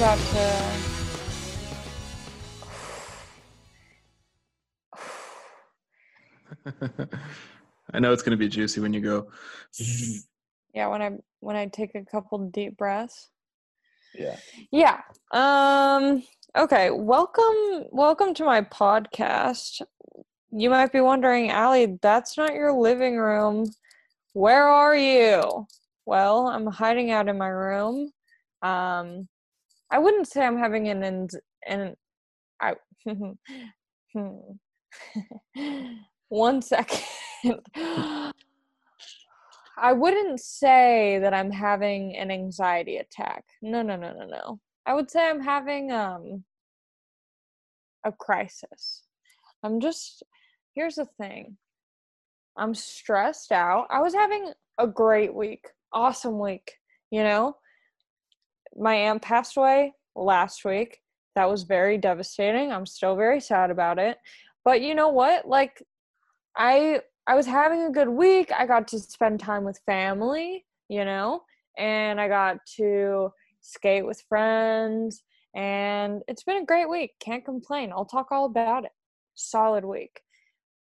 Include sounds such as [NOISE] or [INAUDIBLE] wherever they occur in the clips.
about to. [SIGHS] I know it's going to be juicy when you go. [LAUGHS] Yeah, when I when I take a couple deep breaths. Yeah. Yeah. Um okay, welcome welcome to my podcast. You might be wondering, Allie, that's not your living room. Where are you? Well, I'm hiding out in my room. Um I wouldn't say I'm having an an, an I hmm. One second. I wouldn't say that I'm having an anxiety attack. No, no, no, no, no. I would say I'm having um a crisis. I'm just here's the thing. I'm stressed out. I was having a great week. Awesome week, you know? My aunt passed away last week. That was very devastating. I'm still very sad about it. But you know what? Like I I was having a good week. I got to spend time with family, you know, and I got to skate with friends and it's been a great week. Can't complain. I'll talk all about it. Solid week.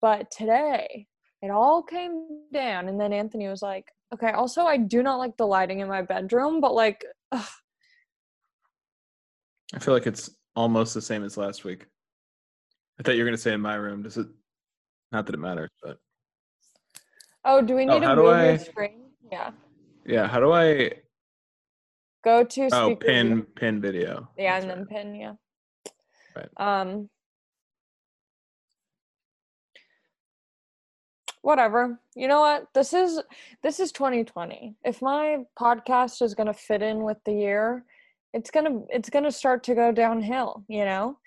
But today, it all came down and then Anthony was like, "Okay, also I do not like the lighting in my bedroom, but like ugh. I feel like it's almost the same as last week. I thought you were going to say in my room. Does it not that it matters, but Oh, do we Oh, need how to move I- your screen? Yeah. yeah, how do I Go to Oh, pin pin video. Yeah, That's and then pin, yeah. Right. Um whatever. You know what? This is this is 2020. If my podcast is going to fit in with the year, it's to it's to start to go downhill, you know?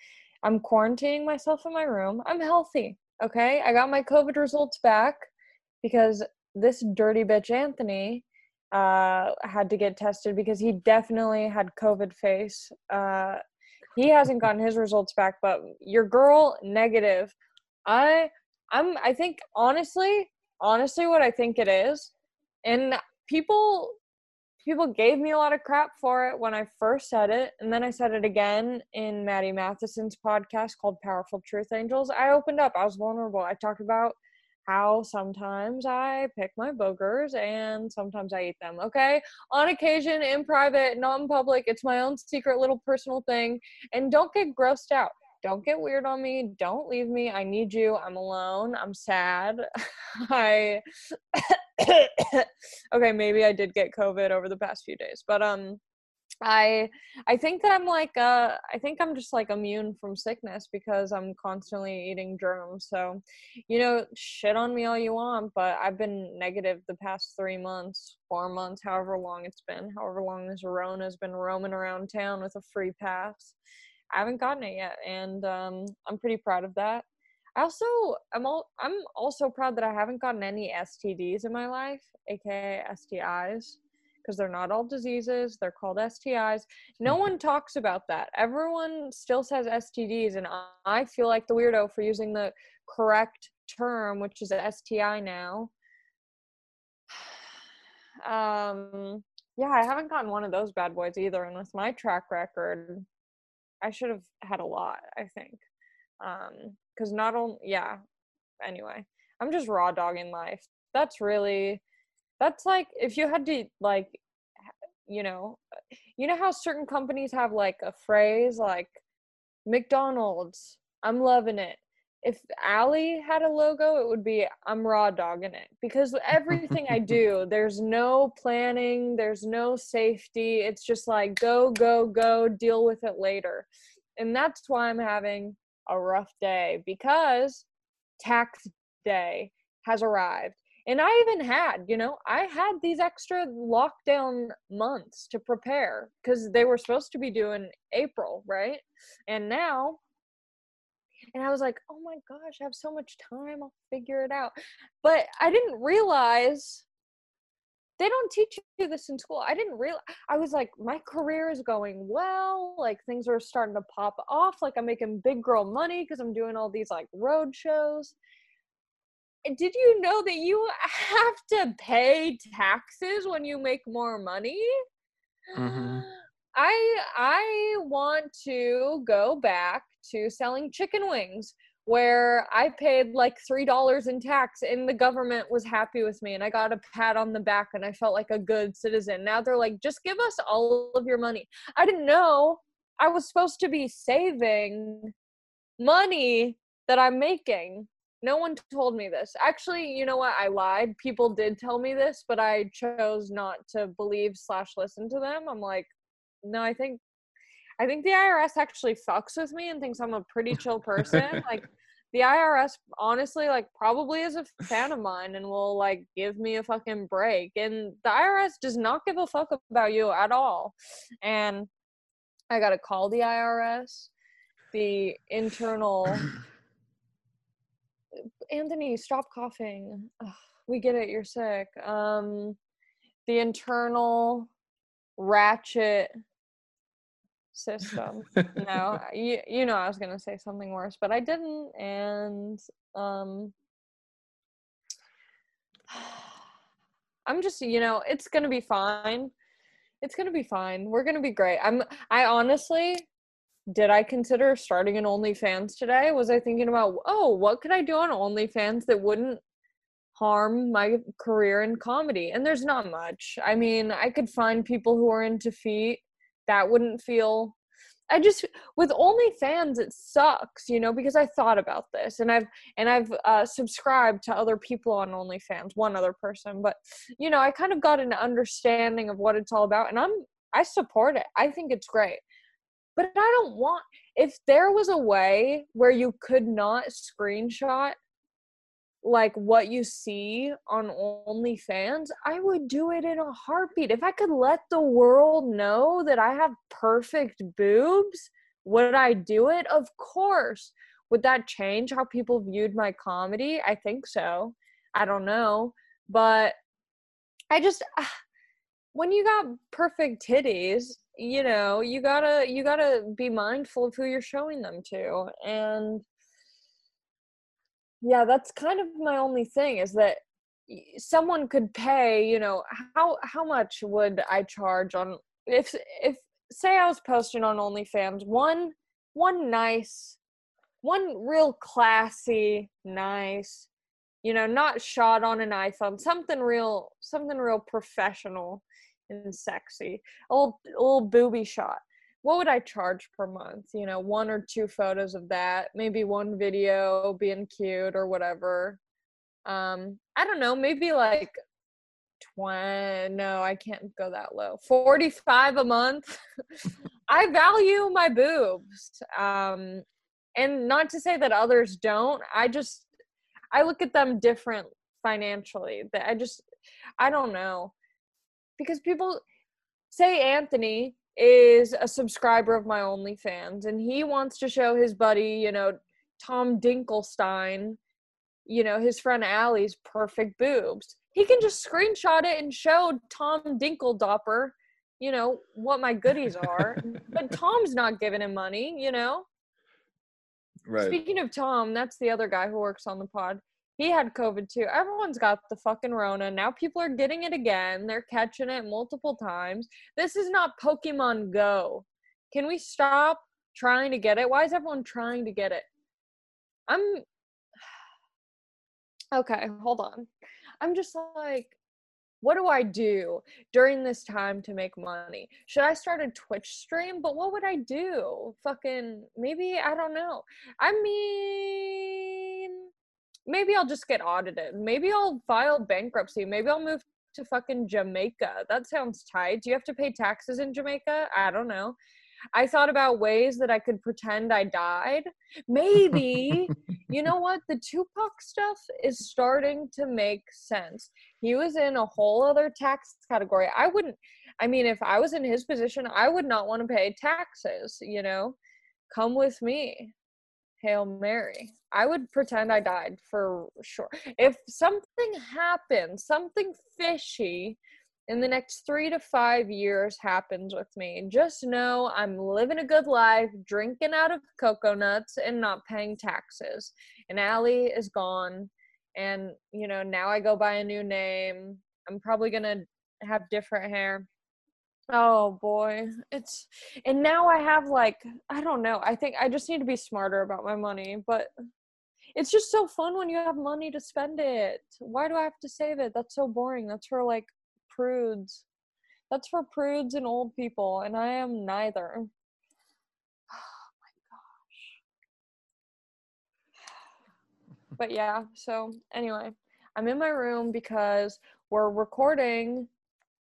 I'm quarantining myself in my room. I'm healthy, okay? I got my COVID results back because this dirty bitch Anthony uh had to get tested because he definitely had COVID face. Uh he hasn't gotten his results back, but your girl negative. I I'm I think honestly, honestly what I think it is, and people people gave me a lot of crap for it when I first said it, and then I said it again in Maddie Matheson's podcast called Powerful Truth Angels. I opened up, I was vulnerable. I talked about how sometimes I pick my boogers and sometimes I eat them, okay? On occasion, in private, not in public. It's my own secret little personal thing. And don't get grossed out. Don't get weird on me. Don't leave me. I need you. I'm alone. I'm sad. [LAUGHS] I [COUGHS] okay, maybe I did get COVID over the past few days, but um I I think that I'm like uh I think I'm just like immune from sickness because I'm constantly eating germs. So, you know, shit on me all you want, but I've been negative the past 3 months, 4 months, however long it's been, however long this Rona's been roaming around town with a free pass. I haven't gotten it yet and um I'm pretty proud of that. I also I'm all I'm also proud that I haven't gotten any STDs in my life, aka STIs, because they're not all diseases. They're called STIs. No one talks about that. Everyone still says STDs, and I- I feel like the weirdo for using the correct term, which is STI now. [SIGHS] Um, yeah, I haven't gotten one of those bad boys either, and with my track record, I should have had a lot. I think, um, because not only yeah. Anyway, I'm just raw dogging life. That's really, that's like if you had to like, you know, you know how certain companies have like a phrase like McDonald's, I'm loving it. If Allie had a logo, it would be I'm raw dogging it because everything I do, [LAUGHS] there's no planning, there's no safety. It's just like go, go, go, deal with it later. And that's why I'm having a rough day because tax day has arrived. And I even had, you know, I had these extra lockdown months to prepare because they were supposed to be due in April, right? And now, and I was like, oh my gosh, I have so much time, I'll figure it out. But I didn't realize they don't teach you this in school. I didn't realize, I was like, my career is going well, like things are starting to pop off, like I'm making big girl money because I'm doing all these like road shows did you know that you have to pay taxes when you make more money? Mhm. I I want to go back to selling chicken wings where I paid like three dollars in tax and the government was happy with me and I got a pat on the back and I felt like a good citizen. Now they're like, just give us all of your money. I didn't know I was supposed to be saving money that I'm making. No one told me this. Actually, you know what? I lied. People did tell me this, but I chose not to believe slash listen to them. I'm like, no, I think I think the IRS actually fucks with me and thinks I'm a pretty chill person. [LAUGHS] like the IRS honestly like probably is a fan of mine and will like give me a fucking break. And the IRS does not give a fuck about you at all. And I got to call the IRS. The internal [COUGHS] Anthony, stop coughing. Ugh, we get it, you're sick. Um the internal ratchet system. [LAUGHS] no, you you know I was gonna say something worse, but I didn't, and um, [SIGHS] I'm just you know it's gonna be fine. It's gonna be fine. We're gonna be great. I'm. I honestly did I consider starting an OnlyFans today? Was I thinking about oh what could I do on OnlyFans that wouldn't harm my career in comedy? And there's not much. I mean, I could find people who are into feet that wouldn't feel I just with OnlyFans it sucks, you know, because I thought about this and I've and I've uh, subscribed to other people on OnlyFans, one other person, but you know, I kind of got an understanding of what it's all about, and I'm I support it. I think it's great, but I don't want if there was a way where you could not screenshot like what you see on OnlyFans, I would do it in a heartbeat. If I could let the world know that I have perfect boobs, would I do it? Of course. Would that change how people viewed my comedy? I think so. I don't know. But I just ah, when you got perfect titties, you know, you got to you got to be mindful of who you're showing them to. And yeah that's kind of my only thing is that someone could pay you know how how much would i charge on if if say i was posting on onlyfans one one nice one real classy nice you know not shot on an iphone something real something real professional and sexy a little, little booby shot what would I charge per month? You know, one or two photos of that, maybe one video being cute or whatever. Um, I don't know, maybe like 20 no, I can't go that low. 45 a month. [LAUGHS] I value my boobs. Um, and not to say that others don't. I just I look at them different financially. I just I don't know. Because people say Anthony is a subscriber of my OnlyFans and he wants to show his buddy, you know, Tom Dinkelstein, you know, his friend Allie's perfect boobs. He can just screenshot it and show Tom Dinkeldopper, you know, what my goodies are. but [LAUGHS] Tom's not giving him money, you know? Right. Speaking of Tom, that's the other guy who works on the pod he had COVID too. Everyone's got the fucking Rona. Now people are getting it again. They're catching it multiple times. This is not Pokemon Go. Can we stop trying to get it? Why is everyone trying to get it? I'm. [SIGHS] Okay, hold on. I'm just like, what do I do during this time to make money? Should I start a Twitch stream? But what would I do? Fucking, maybe, I don't know. I mean, maybe I'll just get audited. Maybe I'll file bankruptcy. Maybe I'll move to fucking Jamaica. That sounds tight. Do you have to pay taxes in Jamaica? I don't know. I thought about ways that I could pretend I died. Maybe, [LAUGHS] you know what? The Tupac stuff is starting to make sense. He was in a whole other tax category. I wouldn't, I mean, if I was in his position, I would not want to pay taxes, you know? Come with me. Hail Mary. I would pretend I died for sure. If something happens, something fishy in the next three to five years happens with me, just know I'm living a good life, drinking out of coconuts and not paying taxes. And Allie is gone. And, you know, now I go by a new name. I'm probably going to have different hair. Oh boy, it's and now I have like I don't know. I think I just need to be smarter about my money, but it's just so fun when you have money to spend it. Why do I have to save it? That's so boring. That's for like prudes. That's for prudes and old people, and I am neither. [SIGHS] Oh my gosh. [SIGHS] But yeah, so anyway, I'm in my room because we're recording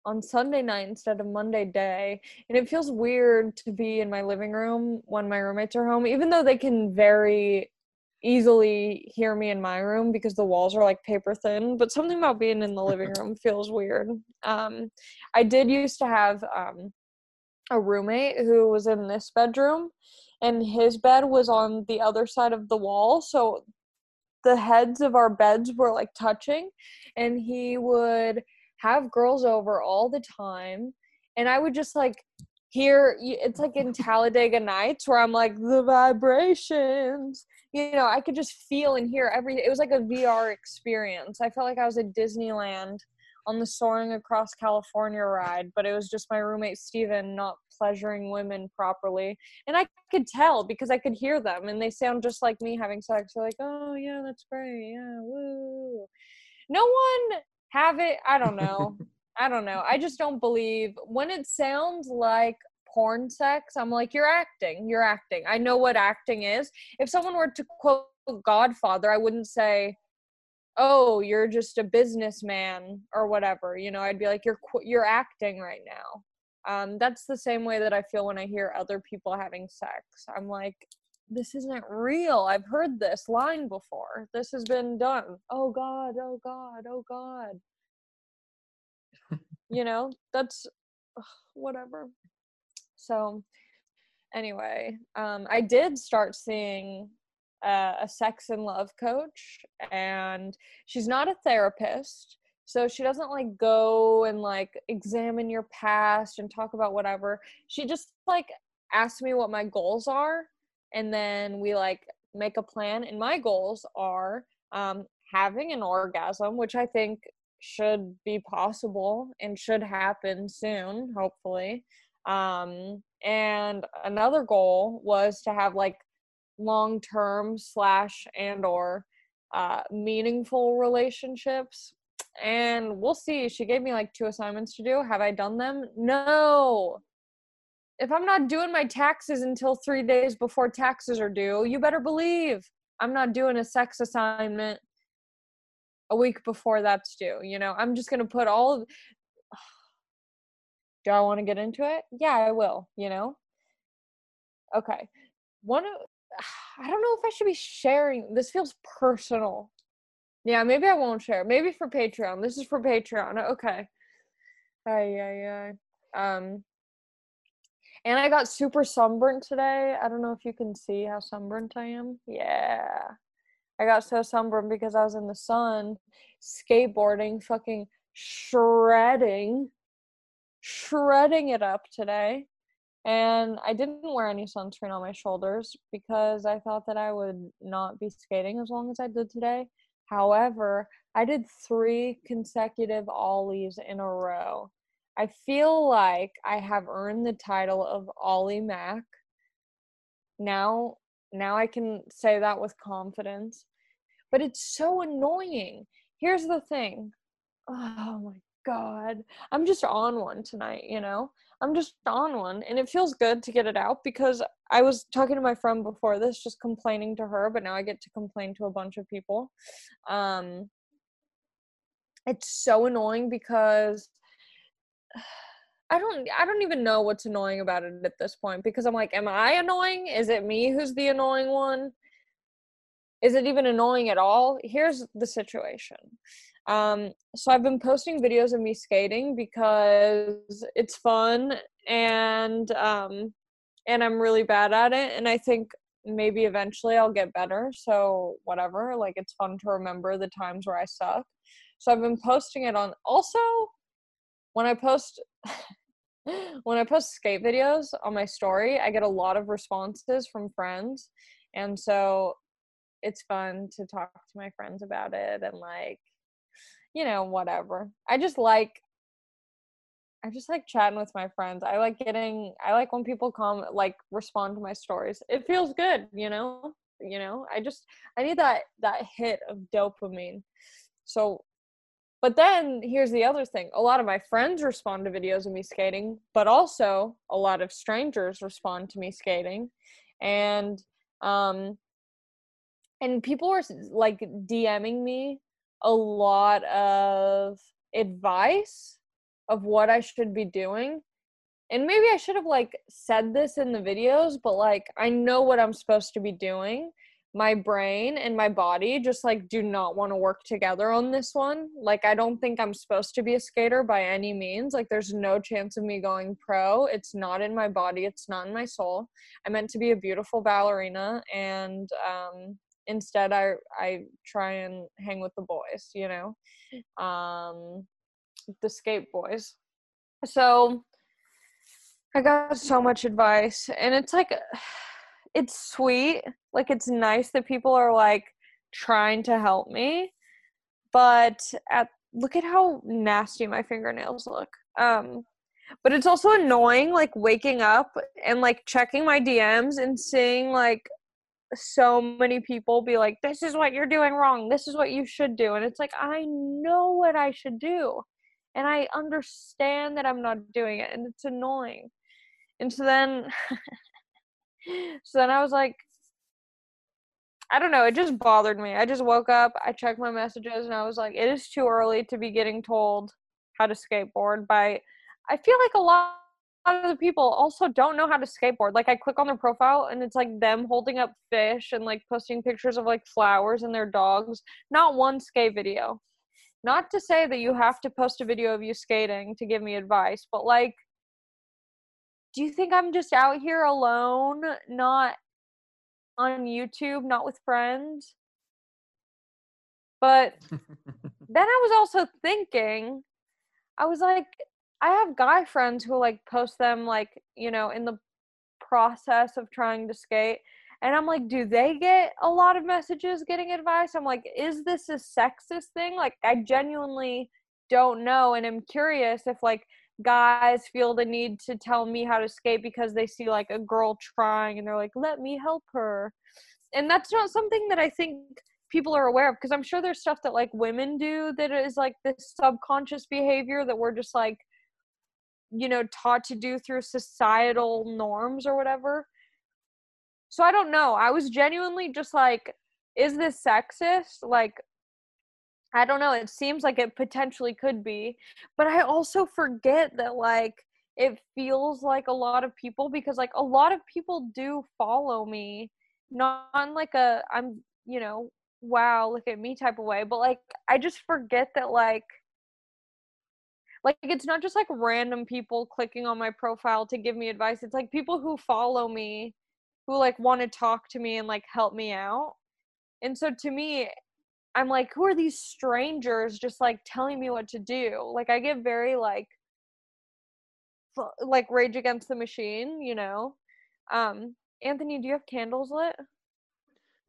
on Sunday night instead of Monday day. And it feels weird to be in my living room when my roommates are home, even though they can very easily hear me in my room because the walls are like paper thin. But something about being in the [LAUGHS] living room feels weird. Um, I did used to have um, a roommate who was in this bedroom, and his bed was on the other side of the wall. So the heads of our beds were like touching, and he would have girls over all the time. And i would just like hear it's like in talladega nights where i'm like the vibrations. You know i could just feel and hear everything it was like a vr experience. I felt like i was at disneyland on the soaring across california ride but it was just my roommate steven not pleasuring women properly. And i could tell because i could hear them and they sound just like me having sex. They're like oh yeah that's great. Yeah woo. No one have it? I don't know. [LAUGHS] I don't know. I just don't believe when it sounds like porn sex i'm like you're acting. You're acting. I know what acting is. If someone were to quote godfather i wouldn't say oh you're just a businessman or whatever you know? I'd be like you're you're acting right now. Um, that's the same way that i feel when i hear other people having sex. I'm like this isn't real. I've heard this line before. This has been done. Oh God, oh God, oh God. you know, that's ugh, whatever. So, anyway, um, I did start seeing uh, a sex and love coach, and she's not a therapist. So she doesn't like go and like examine your past and talk about whatever. She just like asks me what my goals are and then we like make a plan and my goals are um, having an orgasm which i think should be possible and should happen soon hopefully um, and another goal was to have like long term slash and or uh, meaningful relationships and we'll see. She gave me like two assignments to do. Have i done them? No if I'm not doing my taxes until three days before taxes are due, you better believe I'm not doing a sex assignment a week before that's due. You know, I'm just going to put all of. [SIGHS] Do I want to get into it? Yeah, I will, you know? Okay. One of. [SIGHS] I don't know if I should be sharing. This feels personal. Yeah, maybe I won't share. Maybe for Patreon. This is for Patreon. Okay. Ay, ay, ay. Um, and I got super sunburnt today. I don't know if you can see how sunburnt I am. Yeah. I got so sunburned because I was in the sun skateboarding, fucking shredding, shredding it up today. And I didn't wear any sunscreen on my shoulders because I thought that I would not be skating as long as I did today. However, I did three consecutive ollies in a row I feel like I have earned the title of Ollie Mac. Now, now I can say that with confidence. But it's so annoying. Here's the thing. Oh my god. I'm just on one tonight, you know? I'm just on one and it feels good to get it out because I was talking to my friend before this just complaining to her, but now I get to complain to a bunch of people. Um it's so annoying because [SIGHS] I don't I don't even know what's annoying about it at this point because I'm like, am I annoying? Is it me who's the annoying one? Is it even annoying at all? Here's the situation. Um, so I've been posting videos of me skating because it's fun and um, and I'm really bad at it and I think maybe eventually I'll get better. So whatever, like it's fun to remember the times where I suck. So I've been posting it on also when I post [LAUGHS] when I post skate videos on my story, I get a lot of responses from friends. And so it's fun to talk to my friends about it and like you know whatever. I just like I just like chatting with my friends. I like getting I like when people come like respond to my stories. It feels good, you know? You know, I just I need that that hit of dopamine. So but then here's the other thing. A lot of my friends respond to videos of me skating, but also a lot of strangers respond to me skating. And um and people were like DMing me a lot of advice of what I should be doing. And maybe I should have like said this in the videos, but like I know what I'm supposed to be doing. My brain and my body just like do not want to work together on this one. Like I don't think I'm supposed to be a skater by any means. Like there's no chance of me going pro. It's not in my body, it's not in my soul. I meant to be a beautiful ballerina and um instead I I try and hang with the boys, you know. Um the skate boys. So I got so much advice and it's like it's sweet. Like it's nice that people are like trying to help me. But at look at how nasty my fingernails look. Um but it's also annoying like waking up and like checking my DMs and seeing like so many people be like this is what you're doing wrong. This is what you should do. And it's like I know what I should do and I understand that I'm not doing it and it's annoying. And so then [LAUGHS] [LAUGHS] so then I was like I don't know, it just bothered me. I just woke up, I checked my messages and I was like it is too early to be getting told how to skateboard by I feel like a lot of the people also don't know how to skateboard. Like I click on their profile and it's like them holding up fish and like posting pictures of like flowers and their dogs. Not one skate video. Not to say that you have to post a video of you skating to give me advice, but like, do you think I'm just out here alone, not on YouTube, not with friends? But [LAUGHS] then I was also thinking, I was like, I have guy friends who like post them like, you know, in the process of trying to skate and I'm like, do they get a lot of messages getting advice? I'm like, is this a sexist thing? Like, I genuinely don't know. And I'm curious if, like, guys feel the need to tell me how to skate because they see, like, a girl trying and they're like, let me help her. And that's not something that I think people are aware of because I'm sure there's stuff that, like, women do that is, like, this subconscious behavior that we're just, like, you know, taught to do through societal norms or whatever so I don't know. I was genuinely just like, is this sexist? Like, I don't know. It seems like it potentially could be. But I also forget that, like, it feels like a lot of people because, like, a lot of people do follow me. Not on like a, I'm, you know, wow, look at me type of way. But, like, I just forget that, like, like it's not just like random people clicking on my profile to give me advice it's like people who follow me who like want to talk to me and like help me out. And so to me, I'm like, who are these strangers just like telling me what to do? Like I get very like like rage against the machine, you know. Um Anthony, do you have candles lit?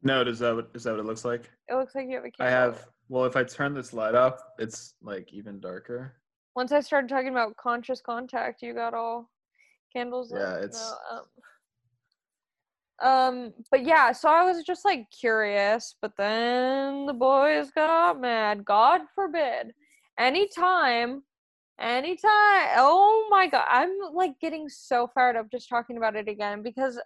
No, does that what is that what it looks like? It looks like you have a candle. I have well if I turn this light off, it's like even darker. Once I started talking about conscious contact, you got all candles lit. Yeah, it's no, um, um, but yeah, so I was just like curious, but then the boys got mad. God forbid. Anytime, anytime. Oh my god, I'm like getting so fired up just talking about it again because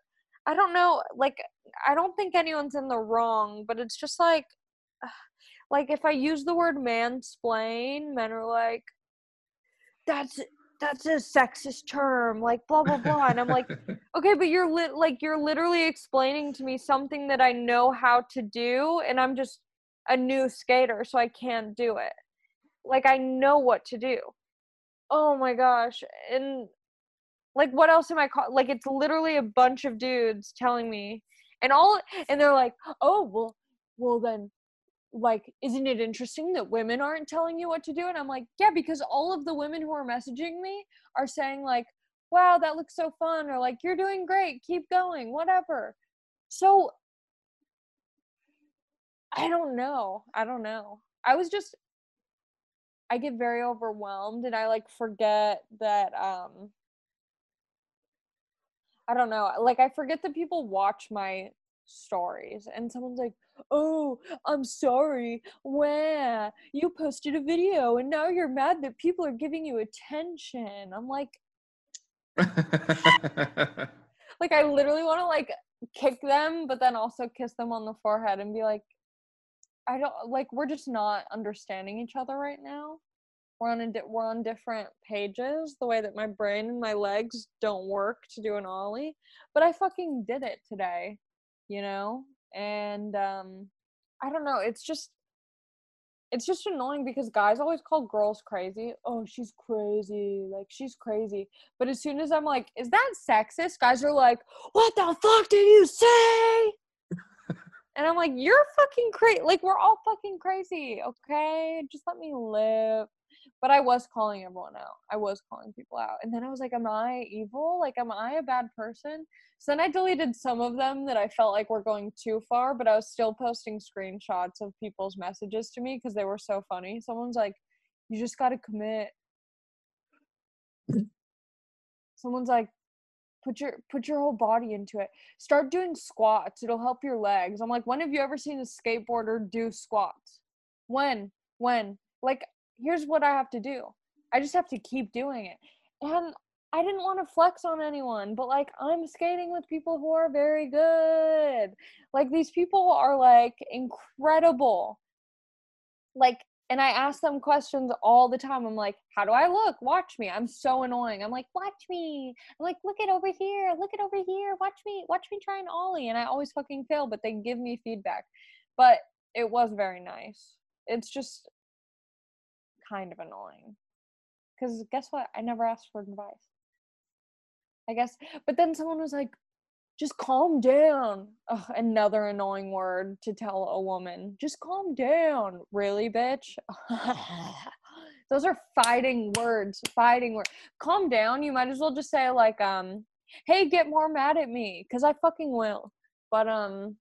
I don't know, like I don't think anyone's in the wrong, but it's just like [SIGHS] like if I use the word mansplain, men are like that's that's a sexist term like blah blah blah and i'm like [LAUGHS] okay but you're lit like you're literally explaining to me something that i know how to do and i'm just a new skater so i can't do it. Like i know what to do. Oh my gosh and like what else am i call like it's literally a bunch of dudes telling me and all and they're like oh well well then like isn't it interesting that women aren't telling you what to do? And i'm like yeah because all of the women who are messaging me are saying like wow that looks so fun or like you're doing great keep going whatever. So i don't know i don't know. I was just I get very overwhelmed and I like forget that um I don't know, like I forget that people watch my stories and someone's like, "Oh, I'm sorry. Where you posted a video and now you're mad that people are giving you attention." I'm like [LAUGHS] like I literally want to like kick them but then also kiss them on the forehead and be like I don't like we're just not understanding each other right now. We're on a di- we're on different pages. The way that my brain and my legs don't work to do an ollie, but I fucking did it today, you know. And um, I don't know. It's just it's just annoying because guys always call girls crazy. Oh, she's crazy. Like she's crazy. But as soon as I'm like, is that sexist? Guys are like, what the fuck did you say? And I'm like, you're fucking crazy. Like, we're all fucking crazy, okay? Just let me live. But I was calling everyone out. I was calling people out. And then I was like, am I evil? Like, am I a bad person? So then I deleted some of them that I felt like were going too far, but I was still posting screenshots of people's messages to me because they were so funny. Someone's like, you just got to commit. Someone's like, put your put your whole body into it start doing squats it'll help your legs i'm like when have you ever seen a skateboarder do squats when when like here's what i have to do i just have to keep doing it and i didn't want to flex on anyone but like i'm skating with people who are very good like these people are like incredible like and I ask them questions all the time. I'm like, how do I look? Watch me. I'm so annoying. I'm like, watch me. I'm like, look at over here. Look at over here. Watch me. Watch me try an ollie. And I always fucking fail, but they give me feedback. But it was very nice. It's just kind of annoying. Because guess what? I never asked for advice. I guess. But then someone was like, just calm down. Ugh, another annoying word to tell a woman. Just calm down. Really, bitch? [LAUGHS] [LAUGHS] Those are fighting words. Fighting words. Calm down. You might as well just say like, um, hey, get more mad at me, because I fucking will. But um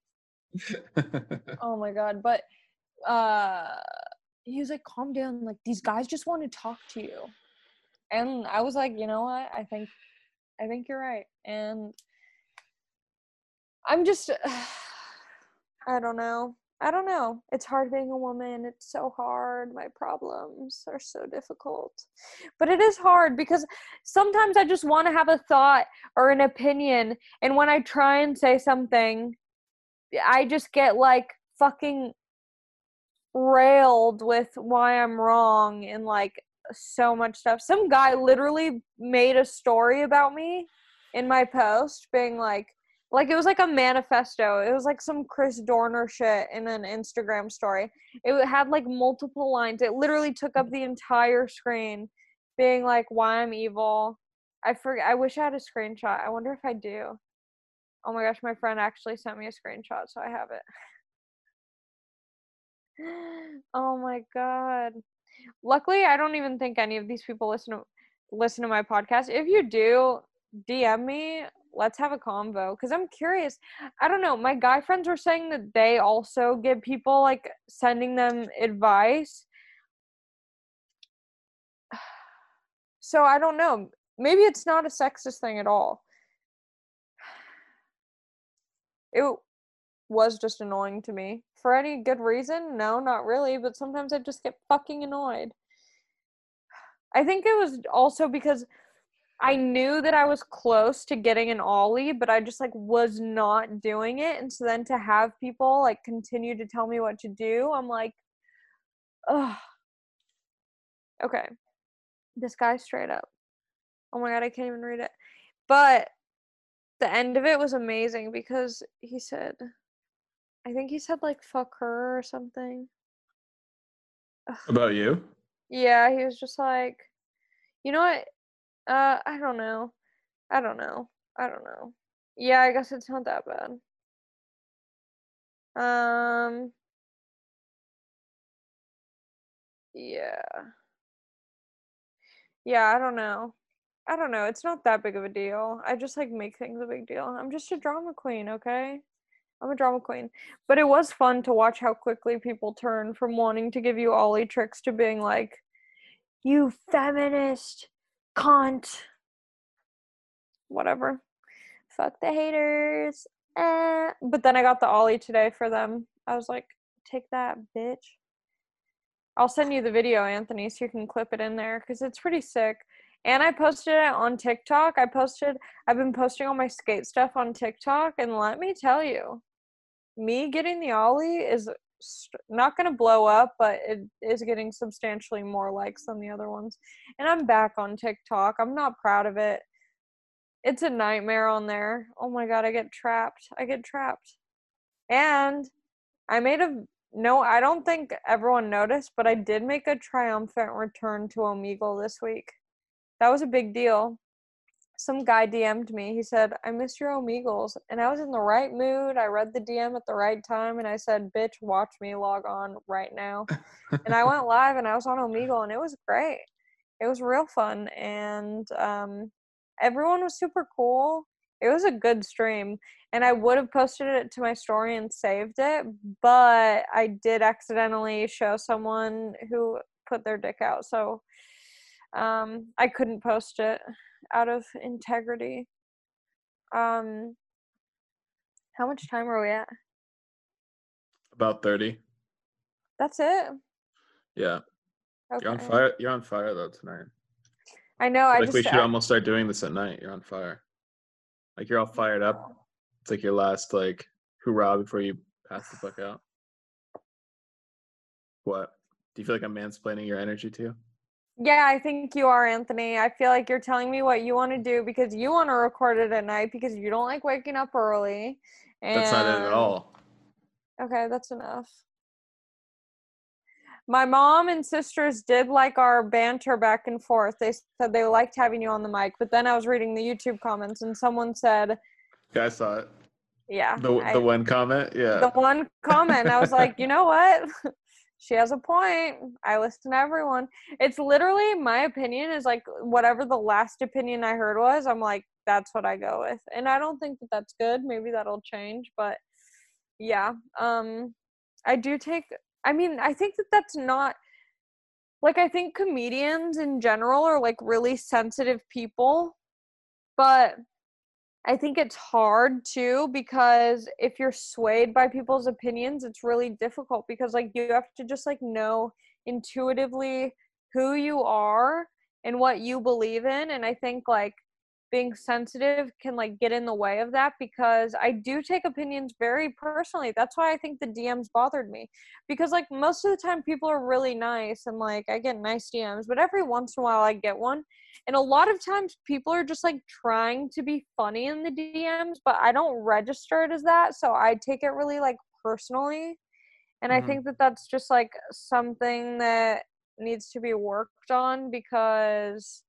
[LAUGHS] oh my god. But uh he was like, calm down, like these guys just want to talk to you. And I was like, you know what? I think I think you're right. And I'm just [SIGHS] I don't know. I don't know. It's hard being a woman. It's so hard. My problems are so difficult. But it is hard because sometimes I just want to have a thought or an opinion and when I try and say something I just get like fucking railed with why I'm wrong and like so much stuff. Some guy literally made a story about me in my post being like like it was like a manifesto. It was like some Chris Dorner shit in an Instagram story. It had like multiple lines. It literally took up the entire screen, being like, "Why I'm evil." I forget. I wish I had a screenshot. I wonder if I do. Oh my gosh, my friend actually sent me a screenshot, so I have it. Oh my god. Luckily, I don't even think any of these people listen to listen to my podcast. If you do, DM me. Let's have a convo because i'm curious. I don't know. My guy friends were saying that they also give people like sending them advice. [SIGHS] So i don't know. Maybe it's not a sexist thing at all. [SIGHS] It was just annoying to me for any good reason no not really but sometimes i just get fucking annoyed i think it was also because I knew that I was close to getting an ollie, but I just like was not doing it. And so then to have people like continue to tell me what to do, I'm like, ugh. Okay. This guy straight up. Oh my god, I can't even read it. But the end of it was amazing because he said I think he said like fuck her or something. Ugh. About you? Yeah, he was just like, you know what? Uh, I don't know. I don't know. I don't know. Yeah, I guess it's not that bad. Um. Yeah. Yeah, I don't know. I don't know. It's not that big of a deal. I just like make things a big deal. I'm just a drama queen, okay? I'm a drama queen. But it was fun to watch how quickly people turn from wanting to give you ollie tricks to being like, You feminist cunt. Whatever. Fuck the haters. Eh. But then I got the Ollie today for them. I was like, take that, bitch. I'll send you the video, Anthony, so you can clip it in there because it's pretty sick. And I posted it on TikTok. I posted, I've been posting all my skate stuff on TikTok, and let me tell you, me getting the Ollie is not going to blow up, but it is getting substantially more likes than the other ones. And I'm back on TikTok. I'm not proud of it. It's a nightmare on there. Oh my god, I get trapped. I get trapped. And I made a no, I don't think everyone noticed, but I did make a triumphant return to Omegle this week. That was a big deal. Some guy DM'd me. He said, I miss your Omegles. And I was in the right mood. I read the DM at the right time and I said, Bitch, watch me log on right now. and I went [LAUGHS] live and I was on Omegle and it was great. It was real fun. And um, everyone was super cool. It was a good stream and I would have posted it to my story and saved it, but I did accidentally show someone who put their dick out, so um, I couldn't post it out of integrity. Um, how much time are we at? About thirty. That's it. Yeah. Okay. You're on fire. You're on fire though tonight. I know. I like just we should I- almost start doing this at night. You're on fire. Like you're all fired up. It's like your last like hoorah before you pass the fuck out. What? Do you feel like I'm mansplaining your energy to you? Yeah, I think you are, Anthony. I feel like you're telling me what you want to do because you want to record it at night because you don't like waking up early. And That's not it at all. Okay, that's enough. My mom and sisters did like our banter back and forth. They said they liked having you on the mic, but then I was reading the YouTube comments and someone said, Yeah, I saw it. "Yeah, The I- the one comment. Yeah. the one comment." I was like, "You know what? [LAUGHS] she has a point. I listen to everyone. It's literally my opinion is like whatever the last opinion I heard was. I'm like, that's what I go with, and I don't think that that's good. Maybe that'll change, but yeah, um, I do take. I mean, I think that that's not like I think comedians in general are like really sensitive people, but I think it's hard too because if you're swayed by people's opinions, it's really difficult because like you have to just like know intuitively who you are and what you believe in and I think like being sensitive can like get in the way of that because I do take opinions very personally. That's why I think the DMs bothered me. Because like most of the time people are really nice and like I get nice DMs, but every once in a while I get one. And a lot of times people are just like trying to be funny in the DMs, but I don't register it as that, so I take it really like personally. And I Mhm. think that that's just like something that needs to be worked on because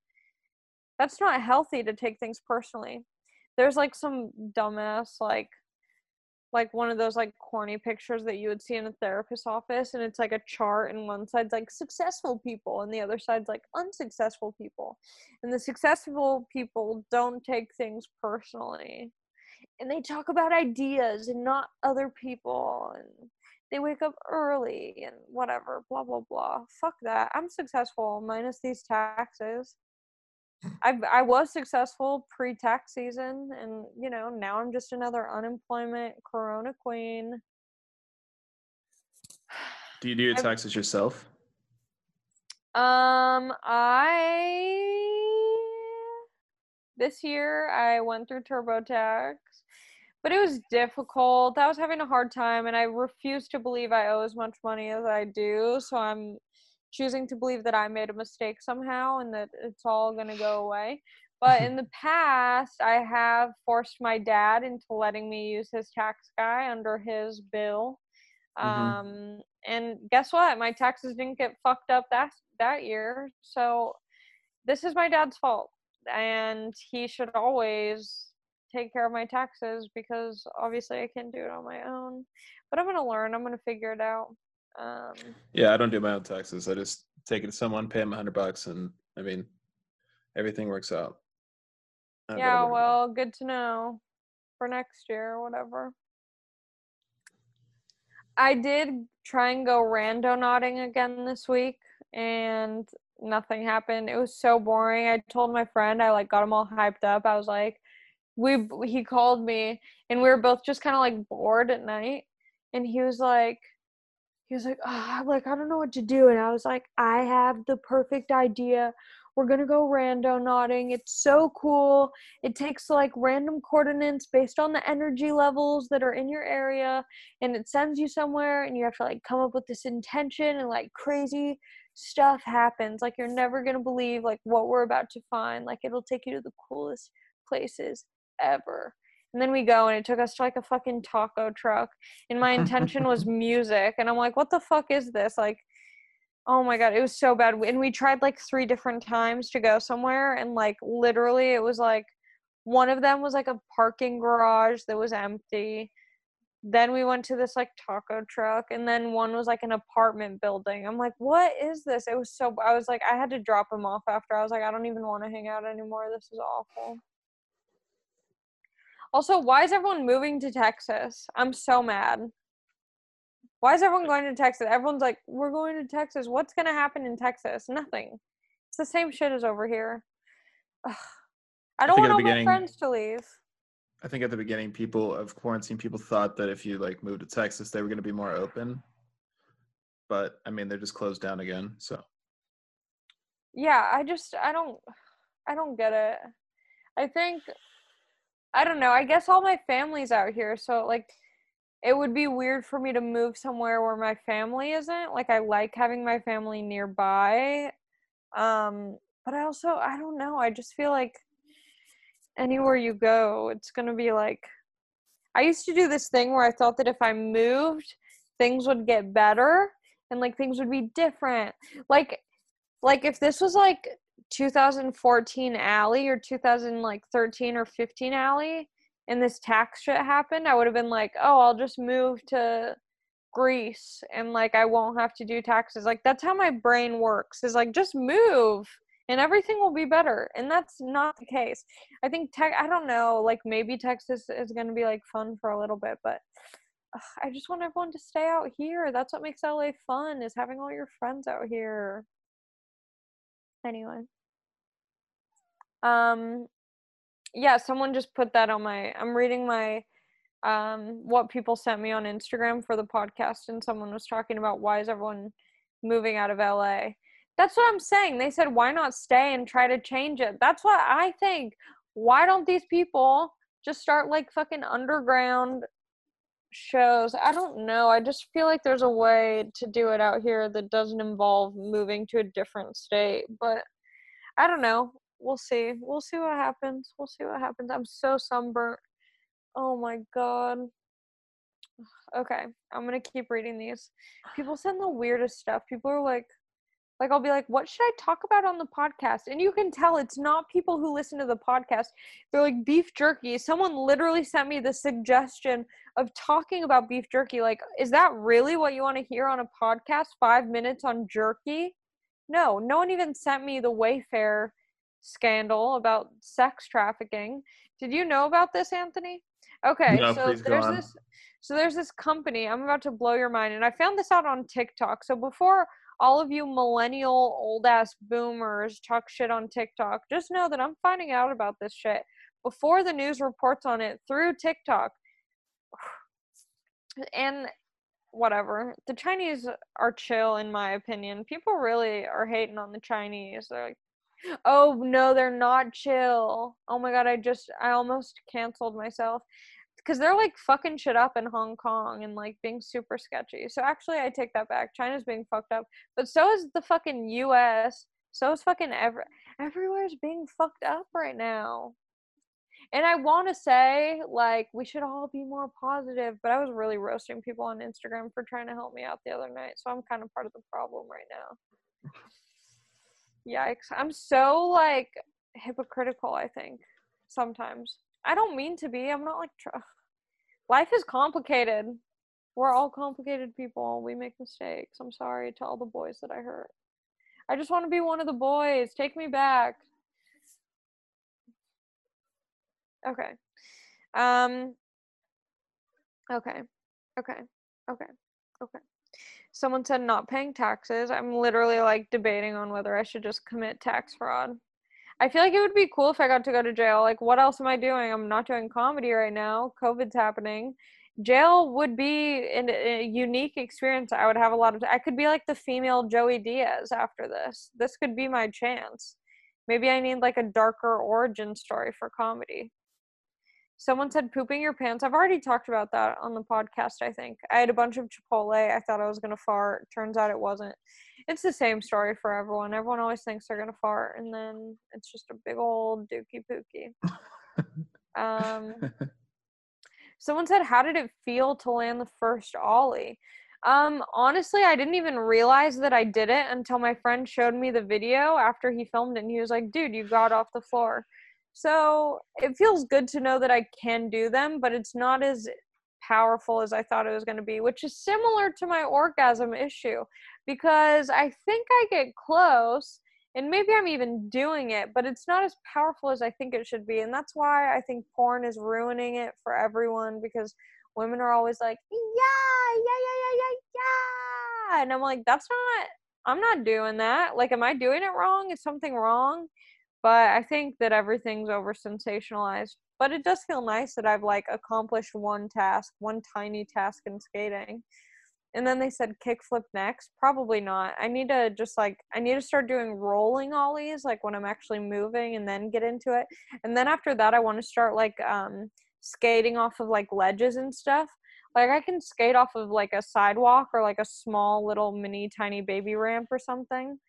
that's not healthy to take things personally. There's like some dumbass like like one of those like corny pictures that you would see in a therapist's office and it's like a chart and one side's like successful people and the other side's like unsuccessful people. And the successful people don't take things personally. And they talk about ideas and not other people and they wake up early and whatever, blah blah blah. Fuck that. I'm successful minus these taxes. I I was successful pre-tax season, and you know now I'm just another unemployment Corona queen. Do you do your I've- taxes yourself? Um, I this year I went through TurboTax, but it was difficult. I was having a hard time, and I refuse to believe I owe as much money as I do. So I'm choosing to believe that I made a mistake somehow, and that it's all gonna go [SIGHS] away. But [LAUGHS] in the past, I have forced my dad into letting me use his tax guy under his bill. Mhm. Um, and guess what? My taxes didn't get fucked up that that year. So this is my dad's fault, and he should always take care of my taxes because obviously I can't do it on my own. But I'm gonna learn. I'm gonna figure it out. Um, Yeah, I don't do my own taxes. I just take it to someone, pay them a hundred bucks, and I mean, everything works out. Yeah, well, good to know for next year or whatever. I did try and go rando nodding again this week, and nothing happened. It was so boring. I told my friend, I like got him all hyped up. I was like, we he called me and we were both just kind of like bored at night and he was like he was like oh, like i don't know what to do and i was like i have the perfect idea. We're gonna go randonauting. it's so cool. It takes like random coordinates based on the energy levels that are in your area and it sends you somewhere and you have to like come up with this intention and like crazy stuff happens. Like you're never gonna believe like what we're about to find. Like it'll take you to the coolest places ever and then we go and it took us to like a fucking taco truck and my intention was [LAUGHS] music and i'm like what the fuck is this? Like oh my god it was so bad and we tried like three different times to go somewhere and like literally it was like one of them was like a parking garage that was empty then we went to this like taco truck and then one was like an apartment building. I'm like what is this? It was so i was like i had to drop him off after i was like i don't even want to hang out anymore this is awful also, why is everyone moving to Texas? I'm so mad. Why is everyone going to Texas? Everyone's like, we're going to Texas. What's going to happen in Texas? Nothing. It's the same shit as over here. Ugh. I don't want all my friends to leave. I think at the beginning, people of quarantine, people thought that if you like moved to Texas, they were going to be more open. But I mean, they're just closed down again. So. Yeah, I just I don't I don't get it. I think I don't know. I guess all my family's out here, so like it would be weird for me to move somewhere where my family isn't. Like I like having my family nearby. Um but I also I don't know. I just feel like anywhere you go, it's going to be like I used to do this thing where I thought that if I moved, things would get better and like things would be different. Like like if this was like 2014 alley or 2013 or 15 alley and this tax shit happened, I would have been like, oh, I'll just move to Greece and like I won't have to do taxes. Like that's how my brain works. Is like just move and everything will be better. And that's not the case. I think tech I don't know, like maybe Texas is going to be like fun for a little bit, but ugh, I just want everyone to stay out here. That's what makes LA fun is having all your friends out here. Anyway. Um, yeah, someone just put that on my. I'm reading my um what people sent me on Instagram for the podcast, and someone was talking about why is everyone moving out of LA. That's what I'm saying. They said why not stay and try to change it. That's what I think. Why don't these people just start like fucking underground shows. I don't know. I just feel like there's a way to do it out here that doesn't involve moving to a different state. But I don't know we'll see. We'll see what happens. We'll see what happens. I'm so sunburnt. Oh my god. Okay, I'm gonna keep reading these. People send the weirdest stuff. People are like, like I'll be like, what should I talk about on the podcast? And you can tell it's not people who listen to the podcast. They're like beef jerky. Someone literally sent me the suggestion of talking about beef jerky. Like, is that really what you want to hear on a podcast? Five minutes on jerky? No, no one even sent me the Wayfair scandal about sex trafficking. Did you know about this, Anthony? Okay, no, so there's this so there's this company. I'm about to blow your mind and I found this out on TikTok. So before all of you millennial old ass boomers talk shit on TikTok, just know that I'm finding out about this shit before the news reports on it through TikTok. [SIGHS] And whatever. The Chinese are chill in my opinion. People really are hating on the Chinese. They're like Oh no, they're not chill. Oh my god, I just I almost canceled myself because they're like fucking shit up in Hong Kong and like being super sketchy. So actually, I take that back. China's being fucked up, but so is the fucking U.S. So is fucking every everywhere's being fucked up right now. And I want to say like we should all be more positive, but I was really roasting people on Instagram for trying to help me out the other night, so I'm kind of part of the problem right now. Yikes. I'm so like hypocritical, I think, sometimes. I don't mean to be. I'm not like tr- [SIGHS] life is complicated. We're all complicated people. We make mistakes. I'm sorry to all the boys that I hurt. I just want to be one of the boys. Take me back. Okay. Um Okay. Okay. Okay. Okay. Someone said not paying taxes. I'm literally like debating on whether I should just commit tax fraud. I feel like it would be cool if I got to go to jail. Like, what else am I doing? I'm not doing comedy right now. COVID's happening. Jail would be an, a unique experience. I would have a lot of. I could be like the female Joey Diaz after this. This could be my chance. Maybe I need like a darker origin story for comedy. Someone said pooping your pants. I've already talked about that on the podcast, I think. I had a bunch of Chipotle. I thought I was going to fart. Turns out it wasn't. It's the same story for everyone. Everyone always thinks they're going to fart, and then it's just a big old dookie pookie. um, [LAUGHS] someone said, How did it feel to land the first Ollie? Um, honestly, I didn't even realize that I did it until my friend showed me the video after he filmed it, and he was like, Dude, you got off the floor. So it feels good to know that I can do them, but it's not as powerful as I thought it was going to be, which is similar to my orgasm issue because I think I get close and maybe I'm even doing it, but it's not as powerful as I think it should be. And that's why I think porn is ruining it for everyone because women are always like, yeah, yeah, yeah, yeah, yeah, yeah. And I'm like, that's not, I'm not doing that. Like, am I doing it wrong? Is something wrong? But I think that everything's over sensationalized. But it does feel nice that I've like accomplished one task, one tiny task in skating. And then they said kickflip next. Probably not. I need to just like I need to start doing rolling ollies like when I'm actually moving and then get into it. And then after that I want to start like um skating off of like ledges and stuff. Like I can skate off of like a sidewalk or like a small little mini tiny baby ramp or something.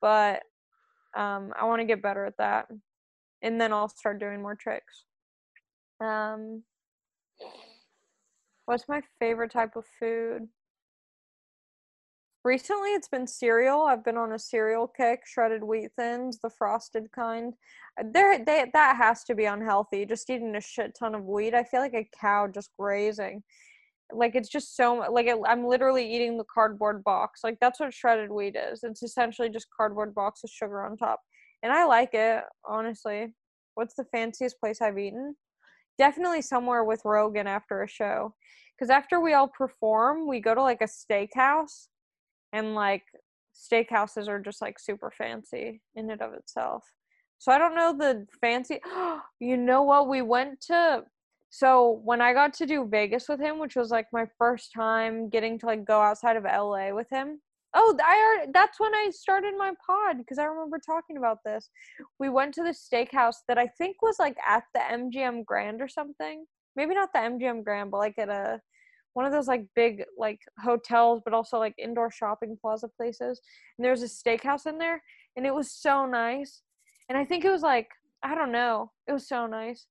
But um, I want to get better at that, and then I'll start doing more tricks. Um, what's my favorite type of food? Recently, it's been cereal. I've been on a cereal kick, shredded wheat thins, the frosted kind. Uh, there, they, that has to be unhealthy. Just eating a shit ton of wheat. I feel like a cow just grazing like it's just so like it, i'm literally eating the cardboard box like that's what shredded wheat is it's essentially just cardboard box with sugar on top and i like it honestly what's the fanciest place i've eaten? Definitely somewhere with rogan after a show because after we all perform we go to like a steakhouse and like steakhouses are just like super fancy in and of itself so i don't know the fancy [GASPS] you know what we went to so when I got to do Vegas with him, which was like my first time getting to like go outside of LA with him. Oh, I that's when I started my pod because I remember talking about this. We went to the steakhouse that I think was like at the MGM Grand or something. Maybe not the MGM Grand, but like at a one of those like big like hotels, but also like indoor shopping plaza places. And there was a steakhouse in there, and it was so nice. And I think it was like I don't know, it was so nice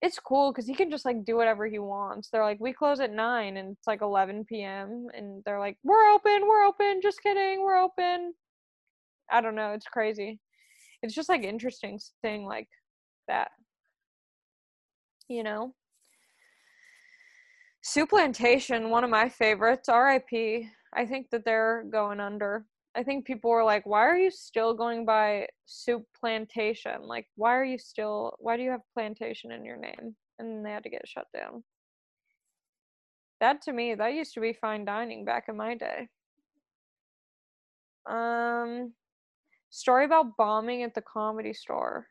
it's cool because he can just like do whatever he wants. They're like, we close at nine and it's like 11 p.m. and they're like, we're open, we're open. Just kidding, we're open. I don't know. It's crazy. It's just like interesting seeing like that. You know? Souplantation, one of my favorites. RIP. I think that they're going under. I think people were like, why are you still going by soup plantation? Like, why are you still, why do you have plantation in your name? And they had to get shut down. That to me, that used to be fine dining back in my day. Um, story about bombing at the comedy store.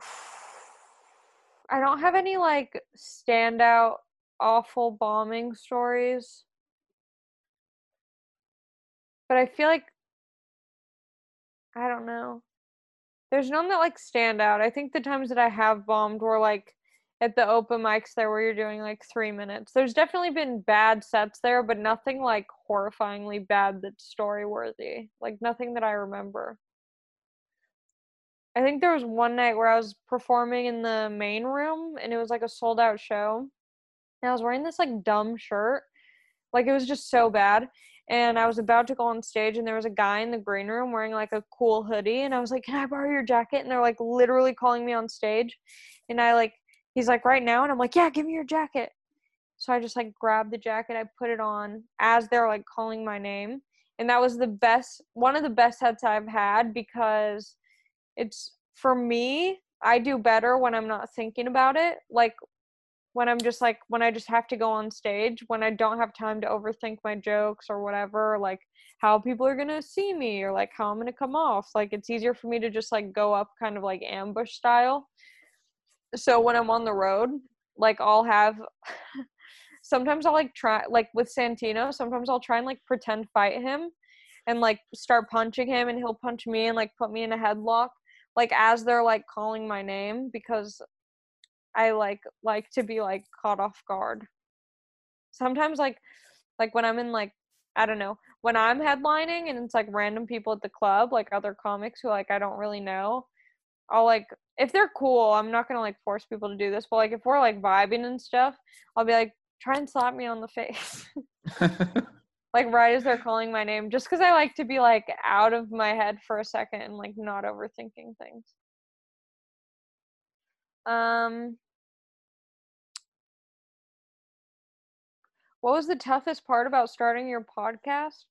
[SIGHS] I don't have any like standout awful bombing stories but I feel like I don't know. There's none that like stand out. I think the times that I have bombed were like at the open mics there where you're doing like three minutes. There's definitely been bad sets there, but nothing like horrifyingly bad that's story worthy. Like nothing that I remember. I think there was one night where I was performing in the main room and it was like a sold out show. And I was wearing this like dumb shirt. Like it was just so bad and I was about to go on stage and there was a guy in the green room wearing like a cool hoodie and I was like, "Can I borrow your jacket?" and they're like literally calling me on stage. And I like he's like, "Right now?" and I'm like, "Yeah, give me your jacket." So I just like grabbed the jacket, I put it on as they're like calling my name. And that was the best one of the best sets I've had because it's for me, I do better when I'm not thinking about it. Like when I'm just like when I just have to go on stage, when I don't have time to overthink my jokes or whatever, like how people are gonna see me or like how I'm gonna come off. Like it's easier for me to just like go up kind of like ambush style. So when I'm on the road, like I'll have [LAUGHS] sometimes I'll like try like with Santino, sometimes I'll try and like pretend fight him and like start punching him and he'll punch me and like put me in a headlock like as they're like calling my name because I like like to be like caught off guard. Sometimes like like when I'm in like I don't know, when I'm headlining and it's like random people at the club, like other comics who like I don't really know, I'll like if they're cool, I'm not gonna like force people to do this, but like if we're like vibing and stuff, I'll be like, try and slap me on the face. [LAUGHS] [LAUGHS] like right as they're calling my name, just because I like to be like out of my head for a second and like not overthinking things. Um, what was the toughest part about starting your podcast?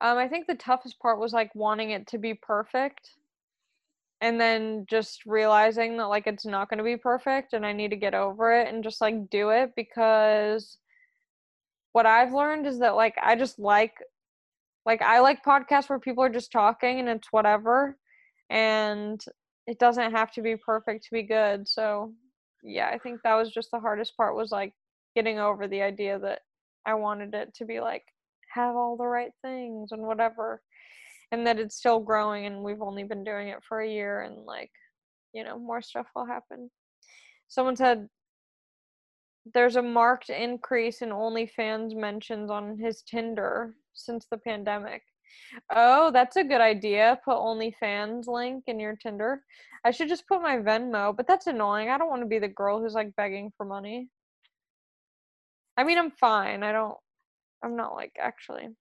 Um, I think the toughest part was like wanting it to be perfect and then just realizing that like it's not going to be perfect and I need to get over it and just like do it because what I've learned is that like I just like like I like podcasts where people are just talking and it's whatever and it doesn't have to be perfect to be good. So yeah, I think that was just the hardest part was like getting over the idea that I wanted it to be like have all the right things and whatever and that it's still growing and we've only been doing it for a year and like you know more stuff will happen someone said there's a marked increase in OnlyFans mentions on his Tinder since the pandemic. Oh, that's a good idea. Put OnlyFans link in your Tinder. I should just put my Venmo, but that's annoying. I don't want to be the girl who's like begging for money. I mean, I'm fine. I don't, I'm not like actually. [SIGHS]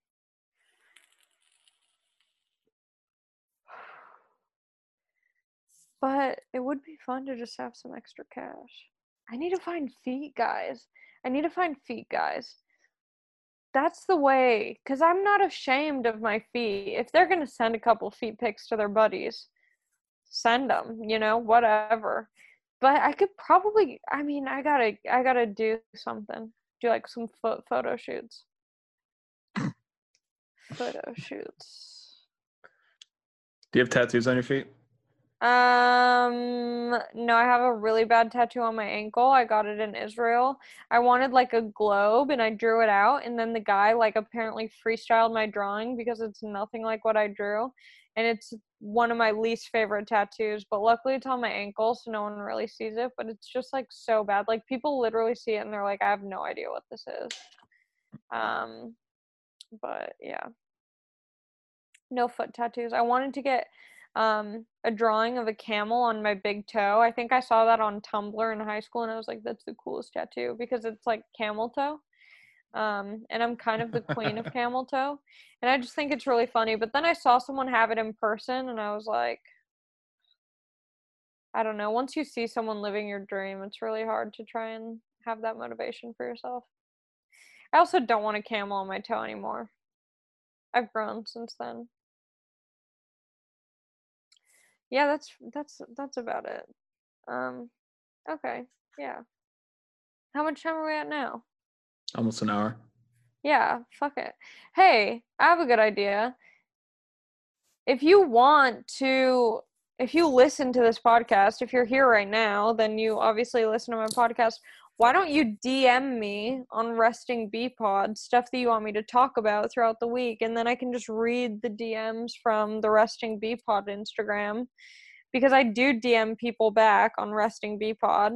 But it would be fun to just have some extra cash. I need to find feet guys. I need to find feet guys. That's the way, because I'm not ashamed of my feet. If they're going to send a couple feet pics to their buddies, send them, you know, whatever. But I could probably, I mean, I gotta, I gotta do something. Do like some fo- photo shoots. [COUGHS] photo shoots. Do you have tattoos on your feet? Um, no, I have a really bad tattoo on my ankle. I got it in Israel. I wanted like a globe and I drew it out and then the guy like apparently freestyled my drawing because it's nothing like what I drew. And it's one of my least favorite tattoos, but luckily it's on my ankle so no one really sees it, but it's just like so bad. Like people literally see it and they're like I have no idea what this is. Um but yeah. No foot tattoos. I wanted to get um, a drawing of a camel on my big toe. I think I saw that on Tumblr in high school, and I was like, "That's the coolest tattoo" because it's like camel toe. Um, and I'm kind of the queen of [LAUGHS] camel toe, and I just think it's really funny. But then I saw someone have it in person, and I was like, I don't know. Once you see someone living your dream, it's really hard to try and have that motivation for yourself. I also don't want a camel on my toe anymore. I've grown since then yeah that's that's that's about it. Um okay yeah. How much time are we at now? Almost an hour. Yeah fuck it. Hey i have a good idea. If you want to if you listen to this podcast if you're here right now then you obviously listen to my podcast why don't you DM me on Resting Bee Pod stuff that you want me to talk about throughout the week, and then I can just read the DMs from the Resting Bee Pod Instagram because I do DM people back on Resting Bee Pod,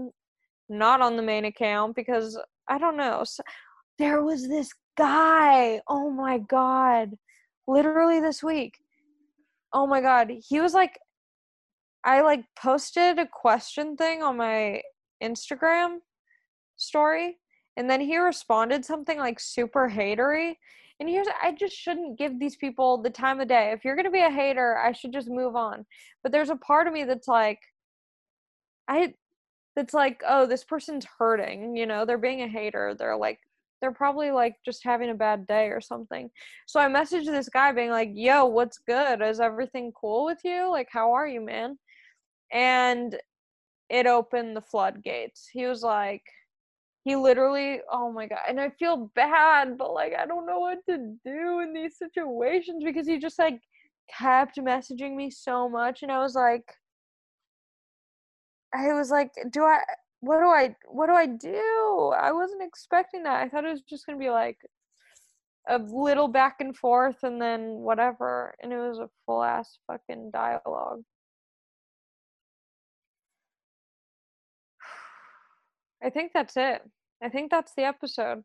not on the main account because I don't know. So, there was this guy. Oh my god, literally this week. Oh my god, he was like, I like posted a question thing on my Instagram story and then he responded something like super hatery. And here's i just shouldn't give these people the time of day. If you're to be a hater i should just move on. But there's a part of me that's like i that's like oh this person's hurting you know they're being a hater. They're like they're probably like just having a bad day or something. So i messaged this guy being like yo what's good? Is everything cool with you? Like how are you man? And it opened the floodgates. He was like he literally oh my god and i feel bad but like i don't know what to do in these situations because he just like kept messaging me so much and i was like i was like do i what do i what do i do? I wasn't expecting that. I thought it was just gonna be like a little back and forth and then whatever and it was a full ass fucking dialogue I think that's it. I think that's the episode.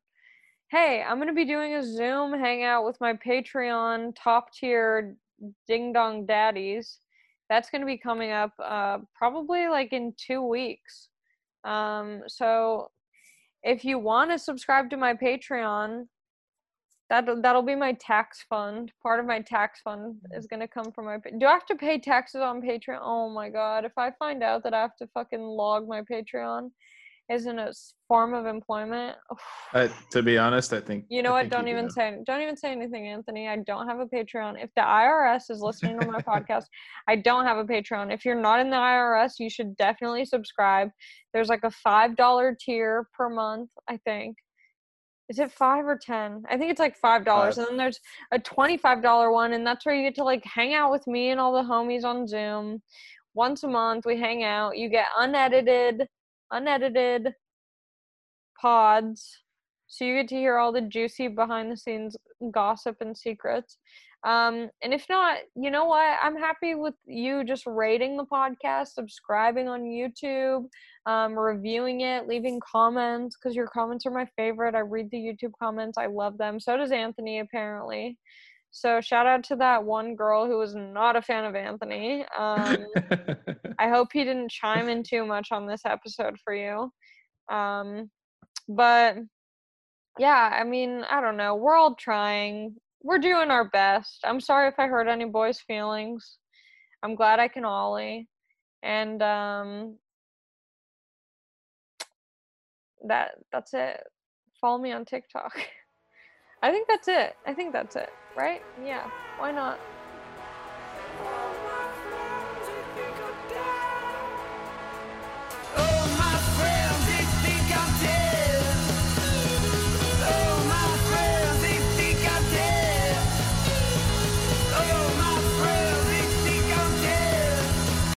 Hey, I'm going to be doing a Zoom hangout with my Patreon top tier ding dong daddies. That's going to be coming up uh, probably like in two weeks. Um, so if you want to subscribe to my Patreon, that that'll be my tax fund. Part of my tax fund is gonna come from my. Do I have to pay taxes on Patreon? Oh my god! If I find out that I have to fucking log my Patreon, isn't a form of employment. [SIGHS] Uh, to be honest, I think you know I what? Don't even say don't even say anything, Anthony. I don't have a Patreon. If the IRS is listening to my [LAUGHS] podcast, I don't have a Patreon. If you're not in the IRS, you should definitely subscribe. There's like a five dollar tier per month, I think. Is it five or ten? I think it's like five dollars. And then there's a twenty-five dollar one, and that's where you get to like hang out with me and all the homies on Zoom. Once a month, we hang out. You get unedited unedited pods so you get to hear all the juicy behind the scenes gossip and secrets. Um, and if not you know what? I'm happy with you just rating the podcast subscribing on youtube um, reviewing it leaving comments because your comments are my favorite. I read the youtube comments. I love them. So does anthony apparently so shout out to that one girl who was not a fan of Anthony. Um, [LAUGHS] I hope he didn't chime in too much on this episode for you. Um, but yeah, I mean, I don't know. We're all trying. We're doing our best. I'm sorry if I hurt any boys' feelings. I'm glad I can ollie. And um, that that's it. Follow me on TikTok. [LAUGHS] I think that's it. I think that's it right? Yeah, why not?